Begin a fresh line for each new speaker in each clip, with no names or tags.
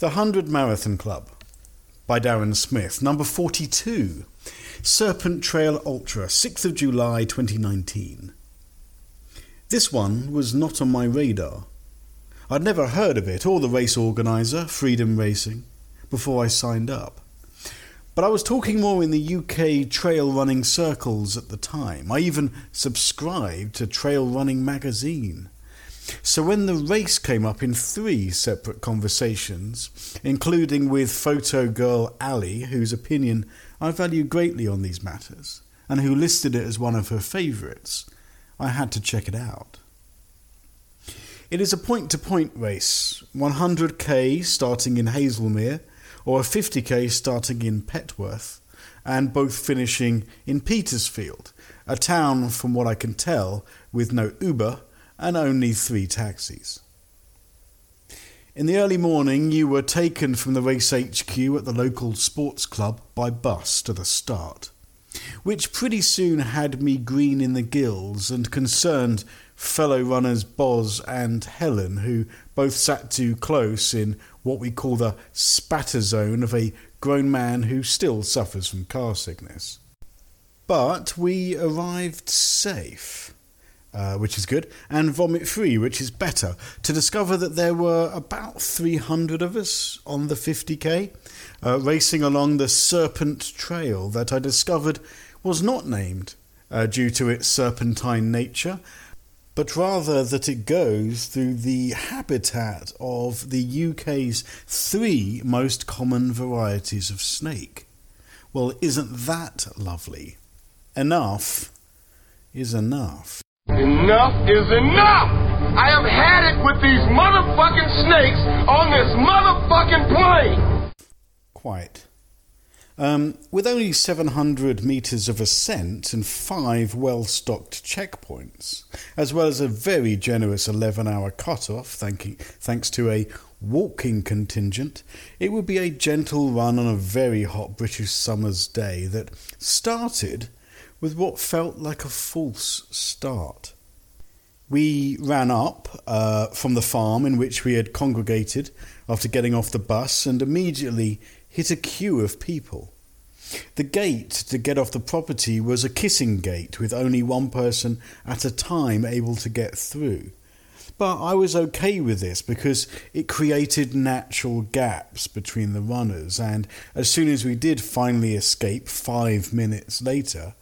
The 100 Marathon Club by Darren Smith, number 42. Serpent Trail Ultra, 6th of July 2019. This one was not on my radar. I'd never heard of it or the race organiser, Freedom Racing, before I signed up. But I was talking more in the UK trail running circles at the time. I even subscribed to Trail Running magazine. So when the race came up in three separate conversations, including with photo girl Ali, whose opinion I value greatly on these matters, and who listed it as one of her favourites, I had to check it out. It is a point to point race 100k starting in Haslemere or a 50k starting in Petworth, and both finishing in Petersfield, a town, from what I can tell, with no Uber and only three taxis. In the early morning, you were taken from the race HQ at the local sports club by bus to the start, which pretty soon had me green in the gills and concerned fellow runners Boz and Helen, who both sat too close in what we call the spatter zone of a grown man who still suffers from car sickness. But we arrived safe. Uh, which is good, and vomit free, which is better, to discover that there were about 300 of us on the 50k, uh, racing along the Serpent Trail that I discovered was not named uh, due to its serpentine nature, but rather that it goes through the habitat of the UK's three most common varieties of snake. Well, isn't that lovely? Enough is enough.
Enough is enough! I have had it with these motherfucking snakes on this motherfucking plane!
Quite. Um, with only 700 metres of ascent and five well stocked checkpoints, as well as a very generous 11 hour cut off thanks to a walking contingent, it would be a gentle run on a very hot British summer's day that started with what felt like a false start. We ran up uh, from the farm in which we had congregated after getting off the bus and immediately hit a queue of people. The gate to get off the property was a kissing gate with only one person at a time able to get through. But I was okay with this because it created natural gaps between the runners, and as soon as we did finally escape five minutes later,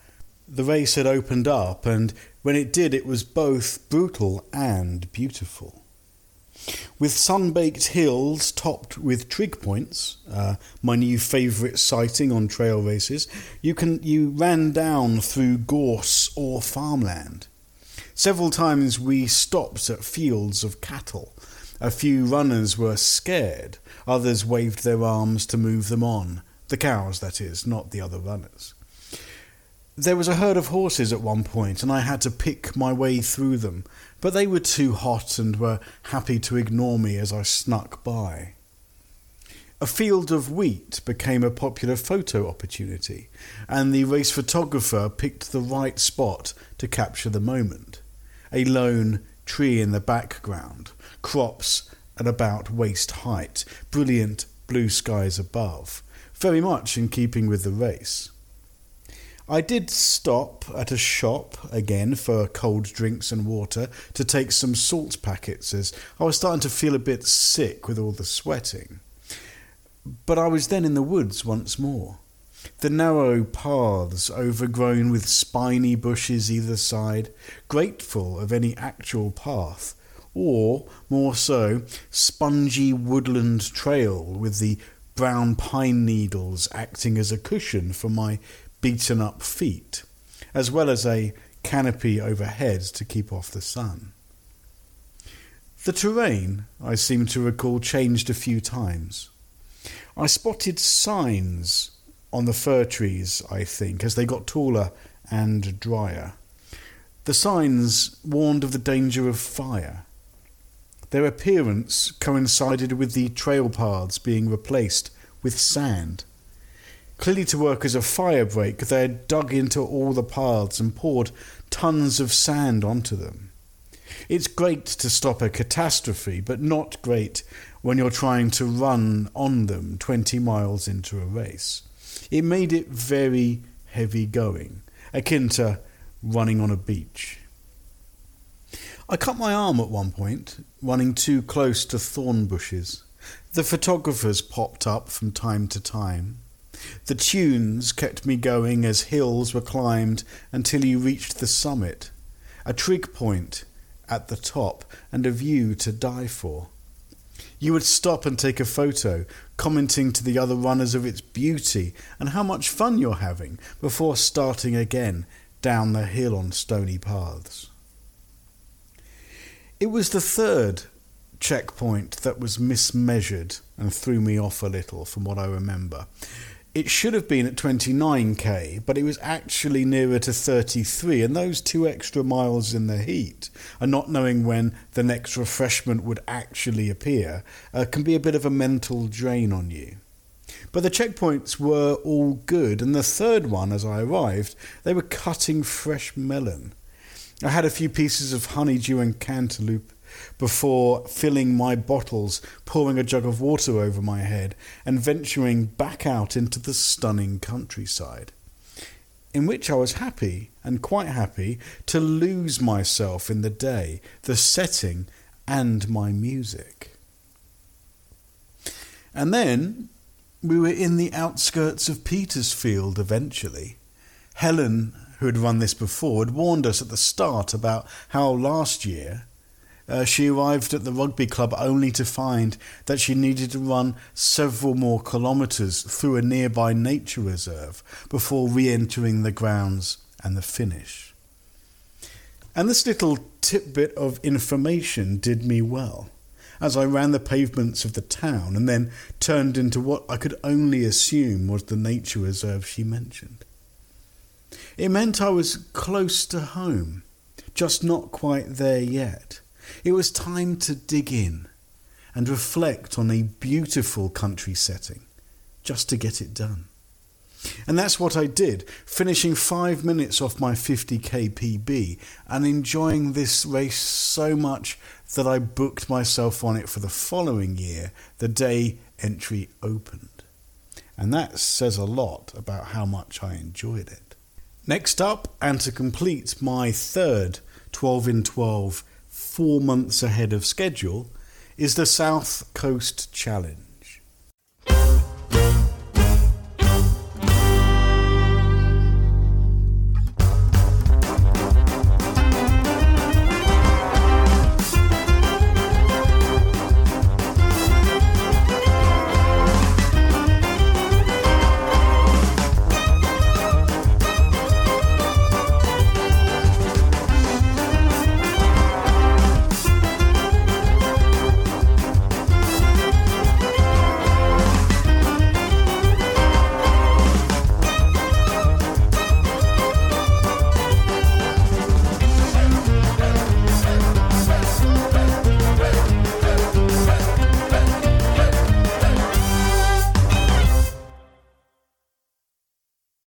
the race had opened up, and when it did, it was both brutal and beautiful. With sun-baked hills topped with trig points, uh, my new favourite sighting on trail races, you can you ran down through gorse or farmland. Several times we stopped at fields of cattle. A few runners were scared, others waved their arms to move them on. The cows, that is, not the other runners. There was a herd of horses at one point, and I had to pick my way through them, but they were too hot and were happy to ignore me as I snuck by. A field of wheat became a popular photo opportunity, and the race photographer picked the right spot to capture the moment. A lone tree in the background, crops at about waist height, brilliant blue skies above, very much in keeping with the race. I did stop at a shop again for cold drinks and water to take some salt packets as I was starting to feel a bit sick with all the sweating. But I was then in the woods once more. The narrow paths overgrown with spiny bushes either side, grateful of any actual path, or, more so, spongy woodland trail with the brown pine needles acting as a cushion for my beaten up feet, as well as a canopy overhead to keep off the sun. The terrain, I seem to recall, changed a few times. I spotted signs on the fir trees, I think, as they got taller and drier. The signs warned of the danger of fire. Their appearance coincided with the trail paths being replaced with sand. Clearly, to work as a fire break, they had dug into all the paths and poured tons of sand onto them. It's great to stop a catastrophe, but not great when you're trying to run on them 20 miles into a race. It made it very heavy going, akin to running on a beach. I cut my arm at one point, running too close to thorn bushes. The photographers popped up from time to time. The tunes kept me going as hills were climbed until you reached the summit, a trig point at the top, and a view to die for. You would stop and take a photo, commenting to the other runners of its beauty and how much fun you're having before starting again down the hill on stony paths. It was the third checkpoint that was mismeasured and threw me off a little from what I remember. It should have been at 29k, but it was actually nearer to 33, and those two extra miles in the heat and not knowing when the next refreshment would actually appear uh, can be a bit of a mental drain on you. But the checkpoints were all good, and the third one, as I arrived, they were cutting fresh melon. I had a few pieces of honeydew and cantaloupe before filling my bottles, pouring a jug of water over my head, and venturing back out into the stunning countryside. In which I was happy, and quite happy, to lose myself in the day, the setting, and my music. And then we were in the outskirts of Petersfield eventually. Helen, who had run this before, had warned us at the start about how last year uh, she arrived at the rugby club only to find that she needed to run several more kilometres through a nearby nature reserve before re entering the grounds and the finish. And this little tidbit of information did me well as I ran the pavements of the town and then turned into what I could only assume was the nature reserve she mentioned. It meant I was close to home, just not quite there yet. It was time to dig in and reflect on a beautiful country setting just to get it done. And that's what I did, finishing five minutes off my 50k PB and enjoying this race so much that I booked myself on it for the following year, the day entry opened. And that says a lot about how much I enjoyed it. Next up, and to complete my third 12 in 12 four months ahead of schedule, is the South Coast Challenge.